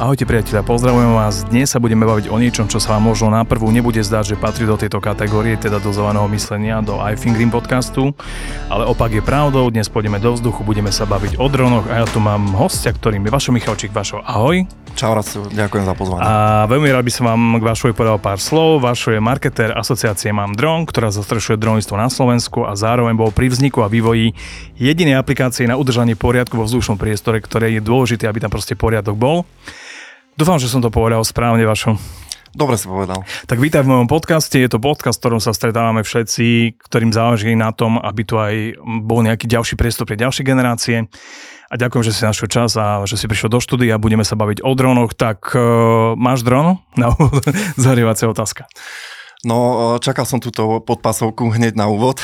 Ahojte priatelia, pozdravujem vás. Dnes sa budeme baviť o niečom, čo sa vám možno na prvú nebude zdať, že patrí do tejto kategórie, teda do zeleného myslenia, do iFingrim podcastu. Ale opak je pravdou, dnes pôjdeme do vzduchu, budeme sa baviť o dronoch a ja tu mám hostia, ktorým je Vašo Michalčík. Vašo, ahoj. Čau, Racu, ďakujem za pozvanie. A veľmi rád by som vám k Vašovi povedal pár slov. Vašo je marketér asociácie Mám dron, ktorá zastrešuje dronistvo na Slovensku a zároveň bol pri vzniku a vývoji jedinej aplikácie na udržanie poriadku vo vzdušnom priestore, ktoré je dôležité, aby tam proste poriadok bol. Dúfam, že som to povedal správne vašom. Dobre si povedal. Tak vítaj v mojom podcaste. Je to podcast, v ktorom sa stretávame všetci, ktorým záleží na tom, aby tu aj bol nejaký ďalší priestor pre ďalšie generácie. A ďakujem, že si našiel čas a že si prišiel do štúdia. Budeme sa baviť o dronoch. Tak uh, máš dron? No, zahrievacia otázka. No, e, čakal som túto podpasovku hneď na úvod.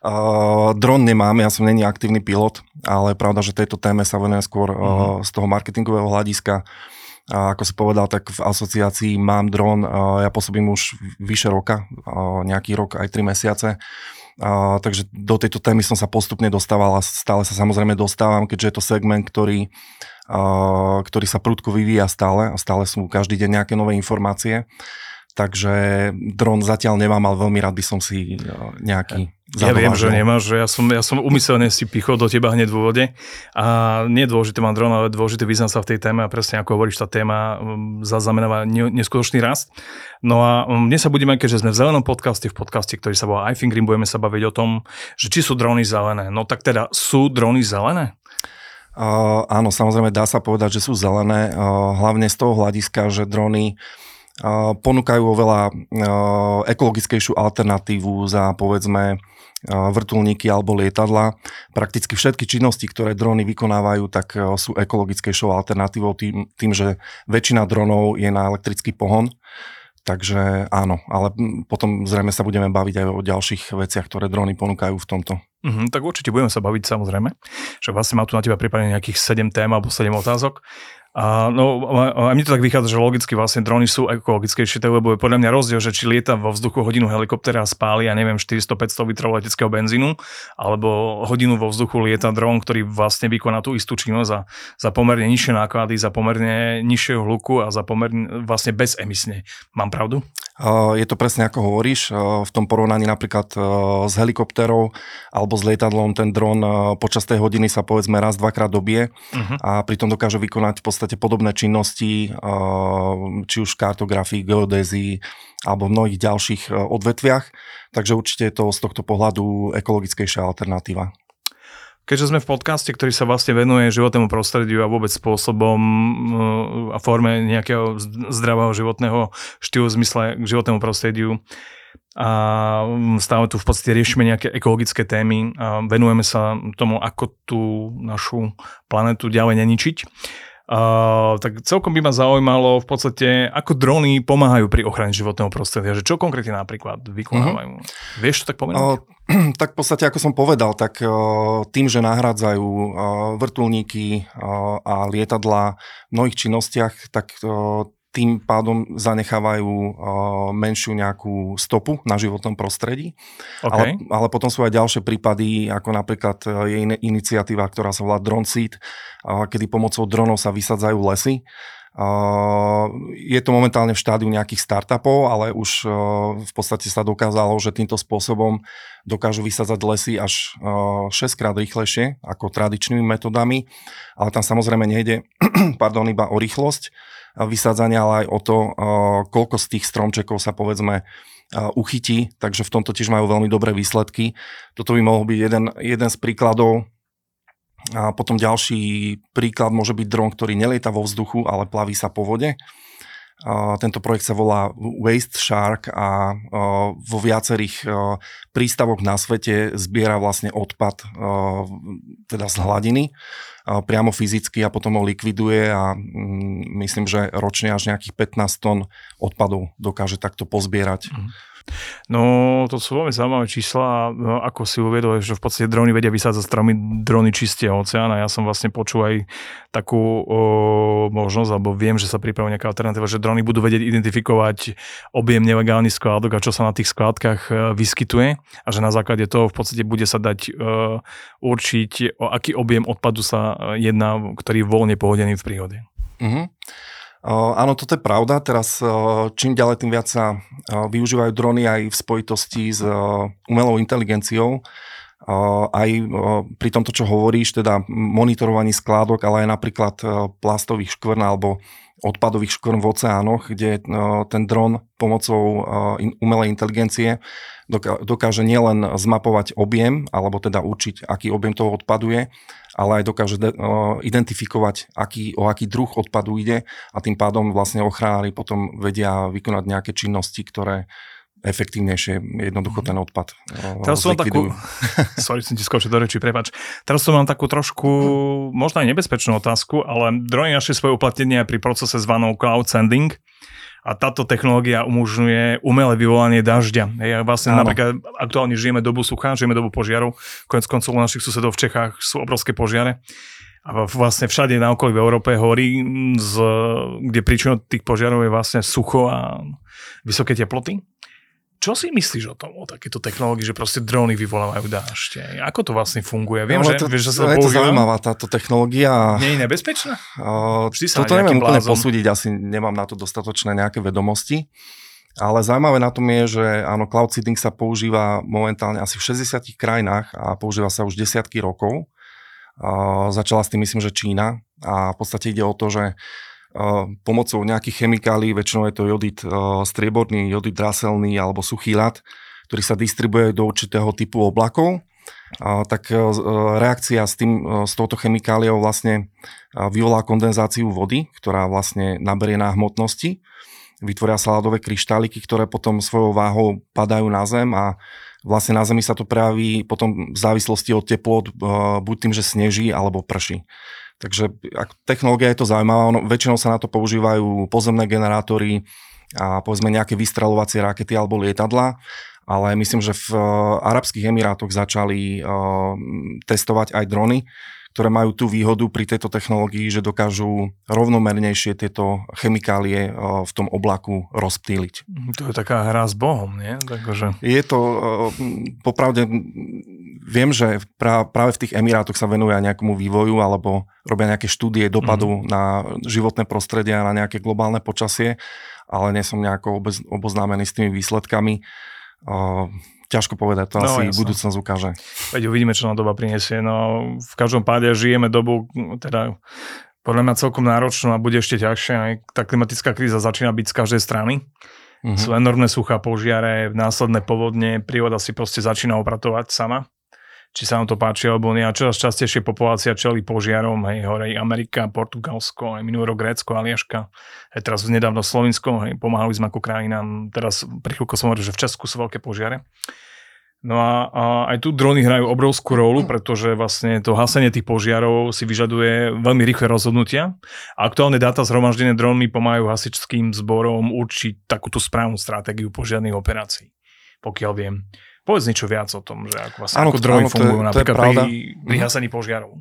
Uh, dron nemám, ja som není aktívny pilot, ale pravda, že tejto téme sa venujem skôr uh, z toho marketingového hľadiska. A ako si povedal, tak v asociácii mám dron, ja pôsobím už vyše roka, nejaký rok aj 3 mesiace. Uh, takže do tejto témy som sa postupne dostával a stále sa samozrejme dostávam, keďže je to segment, ktorý, uh, ktorý sa prudko vyvíja stále a stále sú každý deň nejaké nové informácie. Takže dron zatiaľ nemám, ale veľmi rád by som si nejaký ja viem, že nemáš, že ja som, ja som umyselne si pichol do teba hneď v úvode a nie je dôležité mám dron, ale dôležité vyznám sa v tej téme a presne ako hovoríš, tá téma um, zaznamenáva neskutočný rast. No a um, dnes sa budeme, keďže sme v zelenom podcaste, v podcaste, ktorý sa volá iFingrim, budeme sa baviť o tom, že či sú drony zelené. No tak teda, sú drony zelené? Uh, áno, samozrejme dá sa povedať, že sú zelené, uh, hlavne z toho hľadiska, že drony ponúkajú oveľa ekologickejšiu alternatívu za povedzme vrtulníky alebo lietadla. Prakticky všetky činnosti, ktoré drony vykonávajú, tak sú ekologickejšou alternatívou tým, tým, že väčšina dronov je na elektrický pohon. Takže áno, ale potom zrejme sa budeme baviť aj o ďalších veciach, ktoré drony ponúkajú v tomto. Mm-hmm, tak určite budeme sa baviť samozrejme. Že vlastne mám tu na teba pripravených nejakých 7 tém alebo 7 otázok. A, no, a mne to tak vychádza, že logicky vlastne drony sú ekologickejšie, lebo je podľa mňa rozdiel, že či lieta vo vzduchu hodinu helikoptera a spáli, ja neviem, 400-500 litrov leteckého benzínu, alebo hodinu vo vzduchu lieta dron, ktorý vlastne vykoná tú istú činnosť za, za pomerne nižšie náklady, za pomerne nižšieho hluku a za pomerne vlastne bezemisne. Mám pravdu? Je to presne ako hovoríš, v tom porovnaní napríklad s helikopterou alebo s lietadlom ten dron počas tej hodiny sa povedzme raz, dvakrát dobie uh-huh. a pritom dokáže vykonať v podstate podobné činnosti, či už kartografii, geodézii alebo v mnohých ďalších odvetviach, takže určite je to z tohto pohľadu ekologickejšia alternatíva. Keďže sme v podcaste, ktorý sa vlastne venuje životnému prostrediu a vôbec spôsobom a forme nejakého zdravého životného štýlu v zmysle k životnému prostrediu, a stále tu v podstate riešime nejaké ekologické témy a venujeme sa tomu, ako tú našu planetu ďalej neničiť. Uh, tak celkom by ma zaujímalo v podstate, ako drony pomáhajú pri ochrane životného prostredia, že čo konkrétne napríklad vykonávajú. Uh-huh. Vieš to tak povedať? Uh, tak v podstate, ako som povedal, tak uh, tým, že nahrádzajú uh, vrtulníky uh, a lietadla v mnohých činnostiach, tak uh, tým pádom zanechávajú uh, menšiu nejakú stopu na životnom prostredí. Okay. Ale, ale potom sú aj ďalšie prípady, ako napríklad uh, je in, iniciatíva, ktorá sa volá Drone Seed, uh, kedy pomocou dronov sa vysadzajú lesy. Je to momentálne v štádiu nejakých startupov, ale už uh, v podstate sa dokázalo, že týmto spôsobom dokážu vysadzať lesy až uh, 6 krát rýchlejšie ako tradičnými metodami, ale tam samozrejme nejde pardon, iba o rýchlosť, vysádzania, ale aj o to, koľko z tých stromčekov sa povedzme uchytí, takže v tomto tiež majú veľmi dobré výsledky. Toto by mohol byť jeden, jeden z príkladov. A potom ďalší príklad môže byť dron, ktorý nelieta vo vzduchu, ale plaví sa po vode. Tento projekt sa volá Waste Shark a vo viacerých prístavoch na svete zbiera vlastne odpad teda z hladiny priamo fyzicky a potom ho likviduje a mm, myslím, že ročne až nejakých 15 tón odpadov dokáže takto pozbierať. Mm. No, to sú veľmi zaujímavé čísla. No, ako si uvedol, že v podstate drony vedia vysádzať stromy, drony čistia oceán a ja som vlastne počul aj takú o, možnosť, alebo viem, že sa pripravuje nejaká alternatíva, že drony budú vedieť identifikovať objem nelegálnych skládok a čo sa na tých skládkach e, vyskytuje a že na základe toho v podstate bude sa dať e, určiť, o aký objem odpadu sa e, jedná, ktorý je voľne pohodený v prírode. Uh-huh. Áno, toto je pravda. Teraz čím ďalej, tým viac sa využívajú drony aj v spojitosti s umelou inteligenciou. Aj pri tomto, čo hovoríš, teda monitorovaní skládok, ale aj napríklad plastových škvrn alebo odpadových škvrn v oceánoch, kde ten dron pomocou umelej inteligencie dokáže nielen zmapovať objem, alebo teda určiť, aký objem toho odpadu je, ale aj dokáže de- identifikovať, aký, o aký druh odpadu ide a tým pádom vlastne ochránári potom vedia vykonať nejaké činnosti, ktoré efektívnejšie jednoducho ten odpad Teraz som takú, sorry, som ti skočil do reči, prepač. Teraz som mám takú trošku, možno aj nebezpečnú otázku, ale drony našli svoje uplatnenie pri procese zvanou cloud sending a táto technológia umožňuje umelé vyvolanie dažďa. Ja vlastne Áno. napríklad aktuálne žijeme dobu sucha, žijeme dobu požiarov, konec koncov u našich susedov v Čechách sú obrovské požiare a vlastne všade na okolí v Európe horí, z, kde príčinou tých požiarov je vlastne sucho a vysoké teploty. Čo si myslíš o tom, o takéto technológii, že proste dróny vyvolávajú dážď? Ako to vlastne funguje? Viem, no, že, to, vieš, že sa to je to zaujímavá táto technológia. Nie je nebezpečná? Uh, toto neviem úplne posúdiť, asi nemám na to dostatočné nejaké vedomosti. Ale zaujímavé na tom je, že áno, cloud seeding sa používa momentálne asi v 60 krajinách a používa sa už desiatky rokov. Uh, začala s tým myslím, že Čína a v podstate ide o to, že pomocou nejakých chemikálií, väčšinou je to jodid strieborný, jodid draselný alebo suchý ľad, ktorý sa distribuje do určitého typu oblakov, tak reakcia s, tým, s touto chemikáliou vlastne vyvolá kondenzáciu vody, ktorá vlastne naberie na hmotnosti, vytvoria sa ľadové kryštáliky, ktoré potom svojou váhou padajú na zem a vlastne na Zemi sa to prejaví potom v závislosti od teplot, buď tým, že sneží alebo prší. Takže ak technológia je to zaujímavá, ono, väčšinou sa na to používajú pozemné generátory a povedzme nejaké vystrelovacie rakety alebo lietadla, ale myslím, že v uh, Arabských Emirátoch začali uh, testovať aj drony, ktoré majú tú výhodu pri tejto technológii, že dokážu rovnomernejšie tieto chemikálie v tom oblaku rozptýliť. Mhm, to je taká hra s Bohom, nie? Takže... Je to, popravde, viem, že práve v tých Emirátoch sa venujú aj nejakému vývoju alebo robia nejaké štúdie dopadu mm-hmm. na životné prostredie a na nejaké globálne počasie, ale nie som nejako oboznámený s tými výsledkami. Ťažko povedať, to no, asi jasne. budúcnosť ukáže. Veď uvidíme, čo nám doba prinesie. No, v každom páde žijeme dobu, teda podľa mňa celkom náročnú a bude ešte ťažšie. Aj tá klimatická kríza začína byť z každej strany. Mm-hmm. Sú enormné suchá požiare, následné povodne, príroda si proste začína opratovať sama či sa nám to páči alebo nie. A čoraz častejšie populácia čeli požiarom, hej, hore Amerika, Portugalsko, aj minulý rok Grécko, Aliaška, aj teraz nedávno Slovinsko, hej, pomáhali sme ako krajina, teraz pri chvíľku som hovoril, že v Česku sú veľké požiare. No a, a aj tu drony hrajú obrovskú rolu, pretože vlastne to hasenie tých požiarov si vyžaduje veľmi rýchle rozhodnutia. Aktuálne dáta zhromaždené dróny pomáhajú hasičským zborom určiť takúto správnu stratégiu požiarných operácií, pokiaľ viem. Povedz niečo viac o tom, že ako, vlastne, ano, ako drony ano, fungujú to je, napríklad to je pri, pri hasení požiarov.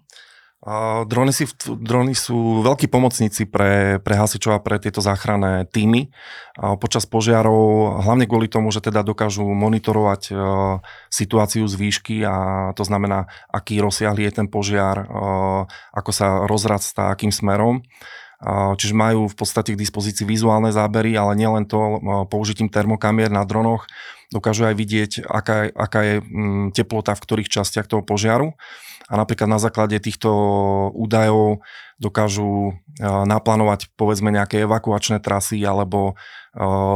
Uh, drony, si, drony sú veľkí pomocníci pre, pre hasičov a pre tieto záchranné týmy uh, počas požiarov, hlavne kvôli tomu, že teda dokážu monitorovať uh, situáciu z výšky a to znamená, aký rozsiahlý je ten požiar, uh, ako sa rozrastá, akým smerom. Čiže majú v podstate k dispozícii vizuálne zábery, ale nielen to uh, použitím termokamier na dronoch, dokážu aj vidieť, aká, aká je mm, teplota v ktorých častiach toho požiaru a napríklad na základe týchto údajov dokážu naplánovať povedzme nejaké evakuačné trasy alebo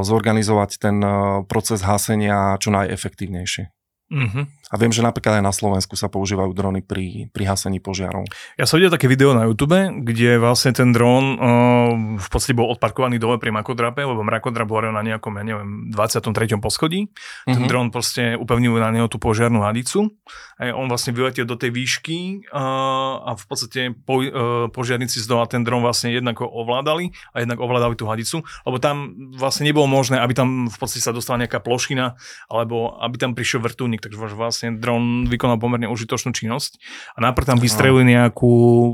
zorganizovať ten proces hasenia čo najefektívnejšie. Mm-hmm. A viem, že napríklad aj na Slovensku sa používajú drony pri, pri hasení požiarov. Ja som videl také video na YouTube, kde vlastne ten dron uh, v podstate bol odparkovaný dole pri Makodrape, lebo Mrakodrap bol na nejakom, ja neviem, 23. poschodí. Mm-hmm. Ten mhm. dron proste upevnil na neho tú požiarnú hadicu. A on vlastne vyletel do tej výšky uh, a v podstate po, uh, požiarníci z dola ten dron vlastne jednak ho ovládali a jednak ovládali tú hadicu, lebo tam vlastne nebolo možné, aby tam v podstate sa dostala nejaká plošina alebo aby tam prišiel vrtulník takže vlastne dron vykonal pomerne užitočnú činnosť a najprv tam vystrelili nejakú,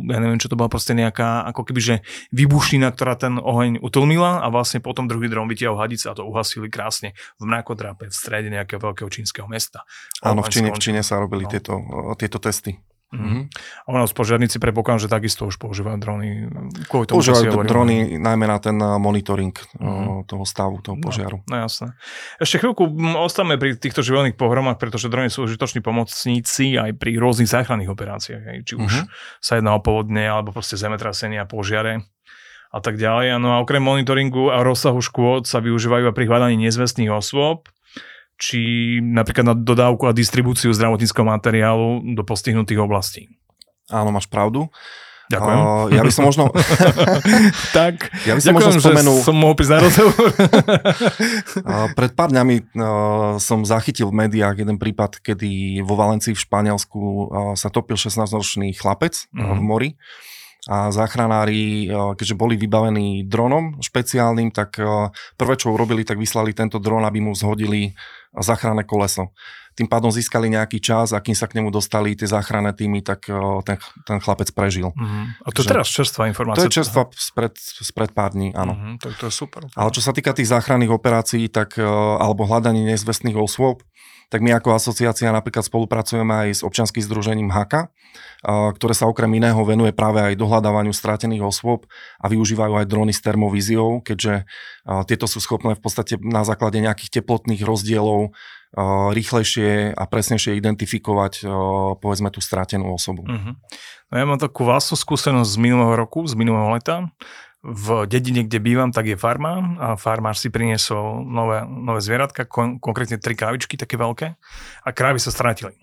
ja neviem, čo to bola proste nejaká, ako keby, že výbušnina, ktorá ten oheň utlmila a vlastne potom druhý dron vytiahol hadice a to uhasili krásne v mrakodrape v strede nejakého veľkého čínskeho mesta. Áno, v Číne, v Číne sa robili no. tieto, tieto testy. Mm-hmm. A u nás požiarníci prepokladám, že takisto už používajú drony. Kvôli tomu, používajú to drony najmä na ten monitoring mm-hmm. toho stavu, toho no, požiaru. No, no jasné. Ešte chvíľku ostávame pri týchto živelných pohromách, pretože drony sú užitoční pomocníci aj pri rôznych záchranných operáciách. Či už mm-hmm. sa jedná o povodne, alebo proste zemetrasenia, požiare a tak ďalej. No a okrem monitoringu a rozsahu škôd sa využívajú aj pri hľadaní nezvestných osôb, či napríklad na dodávku a distribúciu zdravotníckého materiálu do postihnutých oblastí. Áno, máš pravdu. Ďakujem. Uh, ja by som možno... tak, ja by som ďakujem, možno spomenul... som mohol prísť na rozhovor. uh, pred pár dňami uh, som zachytil v médiách jeden prípad, kedy vo Valencii v Španielsku uh, sa topil 16-ročný chlapec uh, v mhm. mori a záchranári, keďže boli vybavení dronom špeciálnym, tak prvé, čo urobili, tak vyslali tento dron, aby mu zhodili záchranné koleso. Tým pádom získali nejaký čas a kým sa k nemu dostali tie záchranné týmy, tak ten, ten chlapec prežil. Uh-huh. A to je teraz čerstvá informácia. To je čerstvá spred, spred pár dní, áno. Uh-huh, to, to je super. Ale čo sa týka tých záchranných operácií, tak, alebo hľadaní nezvestných osôb, tak my ako asociácia napríklad spolupracujeme aj s občanským združením HAKA, ktoré sa okrem iného venuje práve aj dohľadávaniu strátených osôb a využívajú aj drony s termovíziou, keďže tieto sú schopné v podstate na základe nejakých teplotných rozdielov rýchlejšie a presnejšie identifikovať povedzme tú strátenú osobu. Uh-huh. No ja mám takú vlastnú skúsenosť z minulého roku, z minulého leta v dedine, kde bývam, tak je farma a farmár si priniesol nové, nové zvieratka, kon, konkrétne tri krávičky také veľké a krávy sa stratili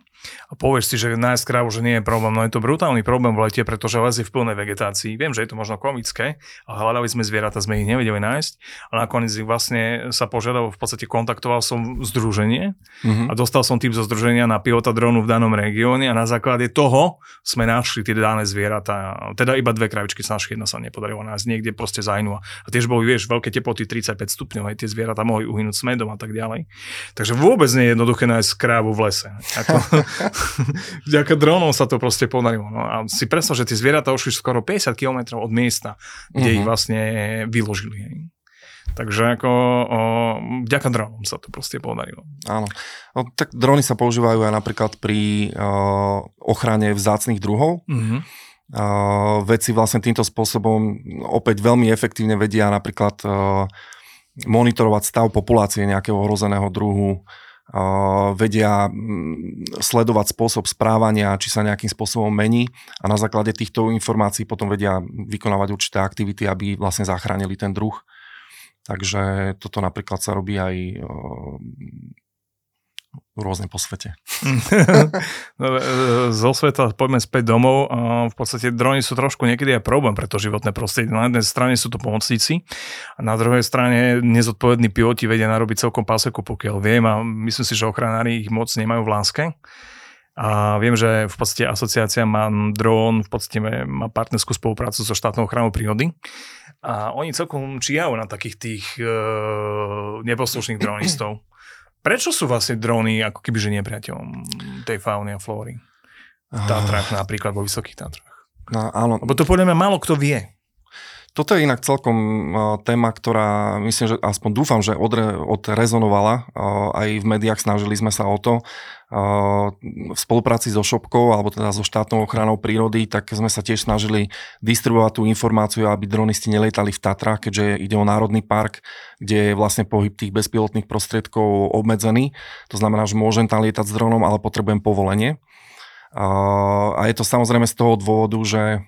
a povieš si, že nájsť krávu, že nie je problém. No je to brutálny problém v lete, pretože les je v plnej vegetácii. Viem, že je to možno komické, ale hľadali sme zvieratá, sme ich nevedeli nájsť. A nakoniec ich vlastne sa požiadal, v podstate kontaktoval som združenie mm-hmm. a dostal som tým zo združenia na pilota dronu v danom regióne a na základe toho sme našli tie dané zvieratá. Teda iba dve kravičky sa našli, jedna sa nepodarilo nájsť, niekde proste zajnú. A tiež boli, vieš, veľké teploty 35 stupňov, aj tie zvieratá mohli uhynúť smedom a tak ďalej. Takže vôbec nie je jednoduché nájsť krávu v lese. Ako, vďaka dronom sa to proste podarilo. No a si predstav, že tie zvieratá ušli skoro 50 km od miesta, kde uh-huh. ich vlastne vyložili. Hej. Takže ako o, vďaka dronom sa to proste podarilo. Áno. No, tak drony sa používajú aj napríklad pri o, ochrane vzácných druhov. Uh-huh. O, veci vlastne týmto spôsobom opäť veľmi efektívne vedia napríklad o, monitorovať stav populácie nejakého ohrozeného druhu, vedia mm, sledovať spôsob správania, či sa nejakým spôsobom mení a na základe týchto informácií potom vedia vykonávať určité aktivity, aby vlastne zachránili ten druh. Takže toto napríklad sa robí aj rôzne po svete. E, zo sveta poďme späť domov. V podstate drony sú trošku niekedy aj problém pre to životné prostredie. Na jednej strane sú to pomocníci a na druhej strane nezodpovední piloti vedia narobiť celkom páseku, pokiaľ viem a myslím si, že ochranári ich moc nemajú v láske. A viem, že v podstate asociácia má dron, v podstate má partnerskú spoluprácu so štátnou ochranou prírody. A oni celkom čiajú na takých tých e, neposlušných dronistov. Prečo sú vlastne dróny ako keby že nepriateľom tej fauny a flóry? V Tatrách napríklad, vo Vysokých Tatrách. No, áno. Lebo to podľa mňa málo kto vie. Toto je inak celkom téma, ktorá myslím, že aspoň dúfam, že odre, odrezonovala aj v médiách, snažili sme sa o to. V spolupráci so Šopkou, alebo teda so štátnou ochranou prírody, tak sme sa tiež snažili distribuovať tú informáciu, aby dronisti nelietali v Tatrách, keďže ide o národný park, kde je vlastne pohyb tých bezpilotných prostriedkov obmedzený. To znamená, že môžem tam lietať s dronom, ale potrebujem povolenie. A je to samozrejme z toho dôvodu, že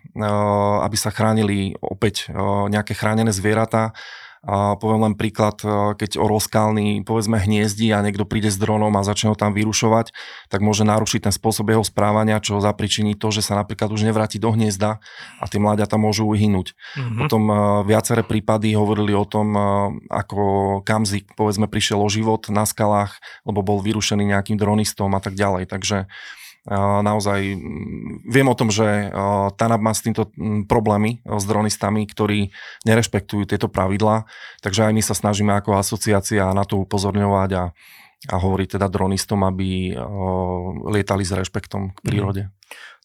aby sa chránili opäť nejaké chránené zvieratá, a poviem len príklad, keď oroskalný povedzme hniezdi a niekto príde s dronom a začne ho tam vyrušovať, tak môže narušiť ten spôsob jeho správania, čo zapričiní to, že sa napríklad už nevráti do hniezda a tie mláďata môžu uhynúť. Mm-hmm. Potom viaceré prípady hovorili o tom, ako Kamzik povedzme prišiel o život na skalách, lebo bol vyrušený nejakým dronistom a tak ďalej. Takže naozaj viem o tom, že TANAP má s týmto problémy s dronistami, ktorí nerešpektujú tieto pravidlá, takže aj my sa snažíme ako asociácia na to upozorňovať a, a hovoriť teda dronistom, aby lietali s rešpektom k prírode. Mm.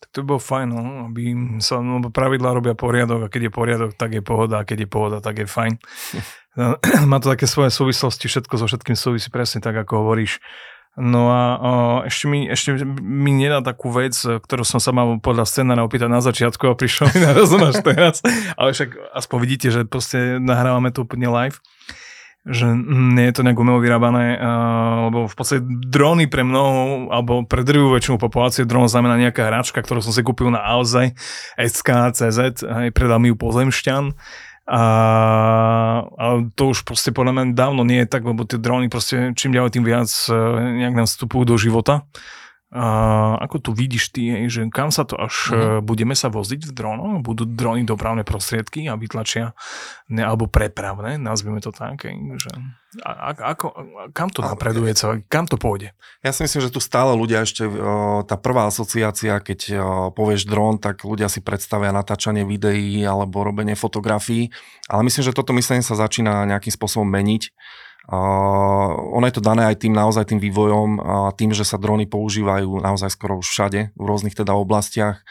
Tak to by bolo fajn, no, aby sa no, pravidlá robia poriadok a keď je poriadok, tak je pohoda a keď je pohoda, tak je fajn. Má to také svoje súvislosti, všetko so všetkým súvisí presne tak, ako hovoríš No a o, ešte, mi, ešte mi nedá takú vec, ktorú som sa mal podľa scenára opýtať na začiatku a prišiel mi na rozumáš teraz. Ale však aspoň vidíte, že proste nahrávame to úplne live že nie je to nejak umelo vyrábané, lebo v podstate drony pre mnoho, alebo pre drvú väčšinu populácie dron znamená nejaká hračka, ktorú som si kúpil na Alze, SK.CZ, aj predal mi ju pozemšťan. A, ale to už proste podľa mňa dávno nie je tak, lebo tie drony proste čím ďalej tým viac uh, nejak nám vstupujú do života. A ako tu vidíš ty, že kam sa to až, uh-huh. budeme sa voziť v dronoch? Budú drony dopravné prostriedky a vytlačia, ne, alebo prepravné, nazvime to tak, že a, ako, kam to napreduje celé, kam to pôjde? Ja si myslím, že tu stále ľudia ešte, o, tá prvá asociácia, keď o, povieš dron, tak ľudia si predstavia natáčanie videí alebo robenie fotografií, ale myslím, že toto myslenie sa začína nejakým spôsobom meniť Uh, ono je to dané aj tým naozaj tým vývojom a tým, že sa drony používajú naozaj skoro už všade, v rôznych teda oblastiach.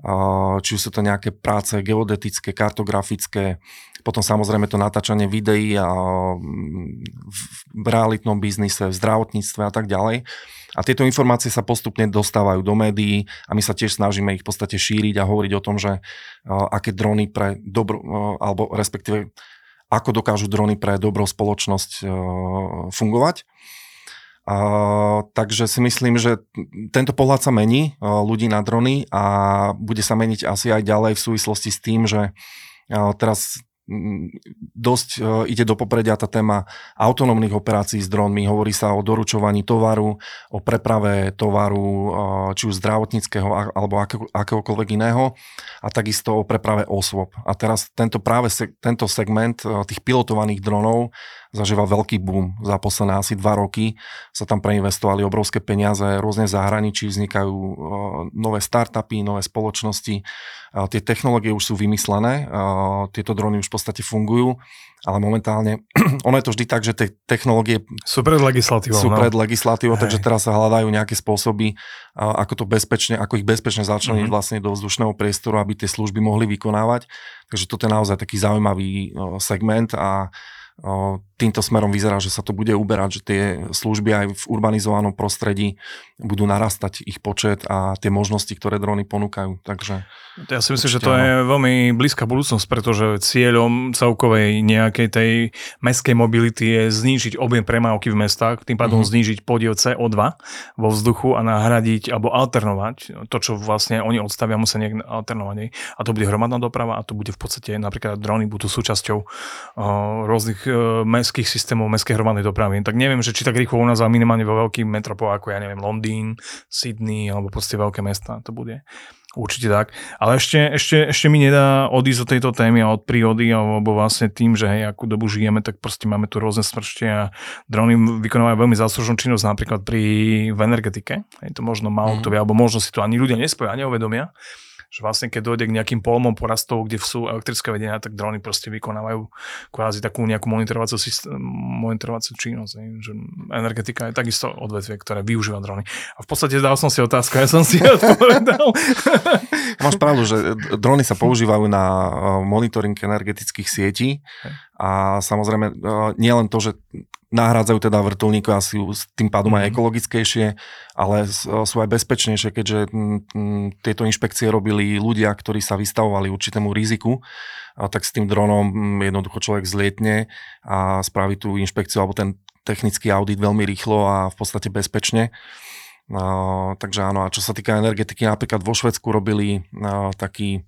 Uh, či už sú to nejaké práce geodetické, kartografické, potom samozrejme to natáčanie videí a v realitnom biznise, v zdravotníctve a tak ďalej. A tieto informácie sa postupne dostávajú do médií a my sa tiež snažíme ich v podstate šíriť a hovoriť o tom, že aké drony pre dobro, alebo respektíve ako dokážu drony pre dobrou spoločnosť e, fungovať. A, takže si myslím, že tento pohľad sa mení e, ľudí na drony a bude sa meniť asi aj ďalej v súvislosti s tým, že e, teraz dosť ide do popredia tá téma autonómnych operácií s dronmi. Hovorí sa o doručovaní tovaru, o preprave tovaru, či už zdravotníckého alebo akéhokoľvek iného a takisto o preprave osôb. A teraz tento práve tento segment tých pilotovaných dronov zažíva veľký boom. Za posledné asi dva roky sa tam preinvestovali obrovské peniaze, rôzne zahraničí, vznikajú nové startupy, nové spoločnosti. Tie technológie už sú vymyslené, tieto drony už v podstate fungujú, ale momentálne, ono je to vždy tak, že tie technológie sú pred legislatívou. Sú no. pred legislatívou, takže teraz sa hľadajú nejaké spôsoby, ako to bezpečne, ako ich bezpečne začleniť mm-hmm. vlastne do vzdušného priestoru, aby tie služby mohli vykonávať. Takže toto je naozaj taký zaujímavý segment a týmto smerom vyzerá, že sa to bude uberať, že tie služby aj v urbanizovanom prostredí budú narastať ich počet a tie možnosti, ktoré drony ponúkajú. Takže, ja si myslím, že to je veľmi blízka budúcnosť, pretože cieľom celkovej nejakej tej mestskej mobility je znížiť objem premávky v mestách, tým pádom mm-hmm. znížiť podiel CO2 vo vzduchu a nahradiť alebo alternovať to, čo vlastne oni odstavia, musia nejak alternovať. A to bude hromadná doprava a to bude v podstate napríklad drony budú súčasťou rôznych E, mestských systémov mestskej hromadnej dopravy. Tak neviem, že či tak rýchlo u nás, ale minimálne vo veľkých metropolách, ako ja neviem, Londýn, Sydney alebo proste veľké mesta to bude. Určite tak. Ale ešte, ešte, ešte mi nedá odísť od tejto témy a od prírody, alebo vlastne tým, že hej, akú dobu žijeme, tak proste máme tu rôzne smršte a drony vykonávajú veľmi záslužnú činnosť napríklad pri v energetike. Je to možno málo mm. kto vie, alebo možno si to ani ľudia nespoja, neuvedomia že vlastne keď dojde k nejakým polmom porastov, kde sú elektrické vedenia, tak drony proste vykonávajú kvázi takú nejakú monitorovaciu, systém, monitorovaciu činnosť. Že energetika je takisto odvetvie, ktoré využíva drony. A v podstate dal som si otázku, ja som si odpovedal. Máš pravdu, že drony sa používajú na eh, monitoring energetických sietí a samozrejme eh, nie len to, že nahrádzajú teda vrtulníky a sú tým pádom aj mhm. ekologickejšie, ale sú aj bezpečnejšie, keďže tieto inšpekcie robili ľudia, ktorí sa vystavovali určitému riziku, a tak s tým dronom jednoducho človek zlietne a spraví tú inšpekciu alebo ten technický audit veľmi rýchlo a v podstate bezpečne. Uh, takže áno, a čo sa týka energetiky, napríklad vo Švedsku robili uh, taký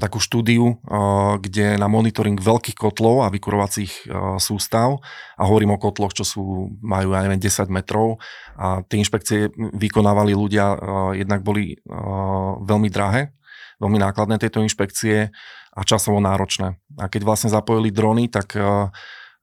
takú štúdiu, eh, kde na monitoring veľkých kotlov a vykurovacích eh, sústav, a hovorím o kotloch, čo sú, majú, ja neviem, 10 metrov, a tie inšpekcie vykonávali ľudia, eh, jednak boli veľmi drahé, veľmi nákladné tieto inšpekcie a časovo náročné. A keď vlastne zapojili drony, tak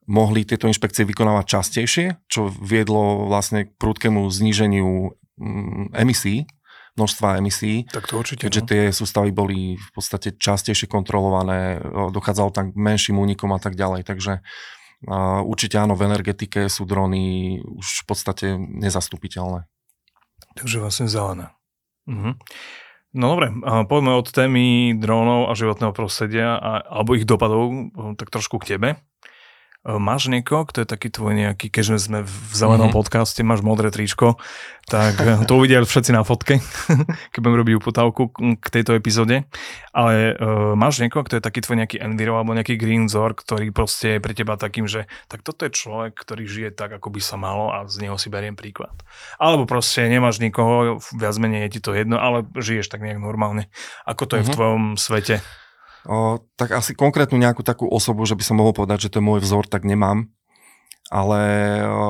mohli tieto inšpekcie vykonávať častejšie, čo viedlo vlastne k prúdkému zníženiu mm, emisí množstva emisí. Tak to určite. Keďže no. tie sústavy boli v podstate častejšie kontrolované, dochádzalo tam k menším únikom a tak ďalej. Takže uh, určite áno, v energetike sú drony už v podstate nezastupiteľné. Takže vlastne zelené. Mhm. No dobre, poďme od témy drónov a životného prostredia a, alebo ich dopadov tak trošku k tebe. Máš niekoho, kto je taký tvoj nejaký, keďže sme v zelenom mm-hmm. podcaste, máš modré tričko, tak e, to uvidia všetci na fotke, keď budem robiť uputávku k tejto epizóde. Ale uh, máš niekoho, kto je taký tvoj nejaký enviro alebo nejaký green vzor, ktorý proste je pre teba takým, že tak toto je človek, ktorý žije tak, ako by sa malo a z neho si beriem príklad. Alebo proste nemáš nikoho, viac menej je ti to jedno, ale žiješ tak nejak normálne. Ako to je mm-hmm. v mhm. tvojom svete? O, tak asi konkrétnu nejakú takú osobu, že by som mohol povedať, že to je môj vzor, tak nemám. Ale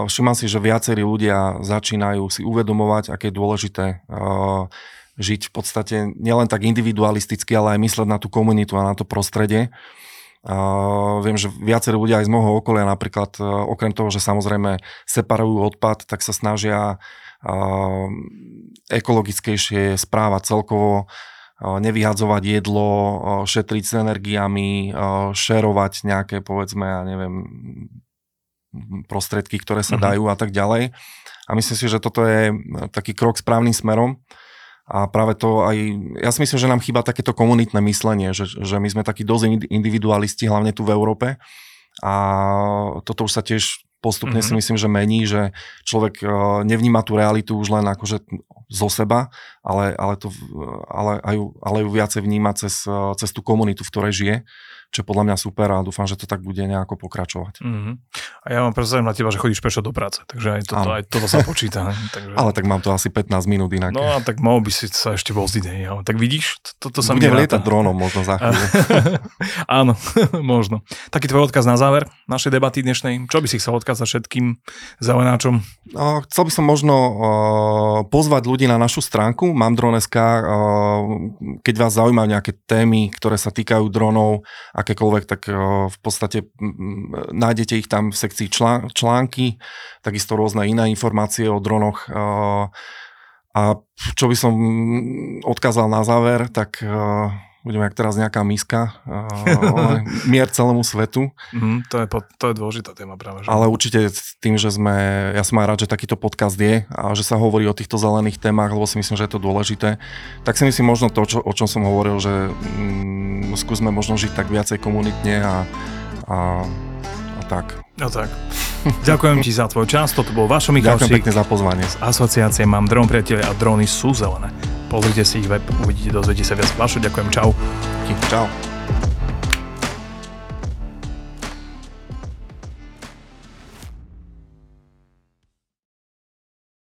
všimám si, že viacerí ľudia začínajú si uvedomovať, aké je dôležité o, žiť v podstate nielen tak individualisticky, ale aj mysleť na tú komunitu a na to prostredie. Uh, viem, že viacerí ľudia aj z môjho okolia napríklad, uh, okrem toho, že samozrejme separujú odpad, tak sa snažia uh, ekologickejšie správať celkovo, nevyhadzovať jedlo, šetriť s energiami, šerovať nejaké, povedzme, ja neviem, prostredky, ktoré sa mm-hmm. dajú a tak ďalej. A myslím si, že toto je taký krok správnym smerom. A práve to aj, ja si myslím, že nám chýba takéto komunitné myslenie, že, že my sme takí dosť individualisti, hlavne tu v Európe. A toto už sa tiež postupne mm-hmm. si myslím, že mení, že človek nevníma tú realitu už len akože zo seba, ale, ale, to, ale, aj, ale ju viacej vníma cez, cez tú komunitu, v ktorej žije čo je podľa mňa super a dúfam, že to tak bude nejako pokračovať. Mm-hmm. A ja mám predstavím na teba, že chodíš pešo do práce, takže aj toto, aj toto sa počíta. takže... Ale tak mám to asi 15 minút inak. No a tak mohol by si sa ešte vozdiť, hej, ale tak vidíš, toto to sa Budem mi lietať dronom možno za chvíľu. Áno, možno. Taký tvoj odkaz na záver našej debaty dnešnej. Čo by si chcel odkázať všetkým zelenáčom? No, chcel by som možno uh, pozvať ľudí na našu stránku mamdron.sk, uh, keď vás zaujímajú nejaké témy, ktoré sa týkajú dronov, akékoľvek, tak v podstate nájdete ich tam v sekcii články, takisto rôzne iné informácie o dronoch. A čo by som odkázal na záver, tak budeme jak teraz nejaká miska, ale mier celému svetu. Mm, to, je, to je dôležitá téma práve. Že? Ale určite tým, že sme, ja som aj rád, že takýto podcast je a že sa hovorí o týchto zelených témach, lebo si myslím, že je to dôležité, tak si myslím možno to, čo, o čom som hovoril, že mm, skúsme možno žiť tak viacej komunitne a, a, a tak. No tak. Ďakujem ti za tvoj čas, toto bol Vašo Michalčík. Ďakujem pekne za pozvanie. Z asociácie Mám dron priateľe a drony sú zelené. Pozrite si ich web, uvidíte, dozviete sa viac. Vašo, ďakujem, čau. Čau.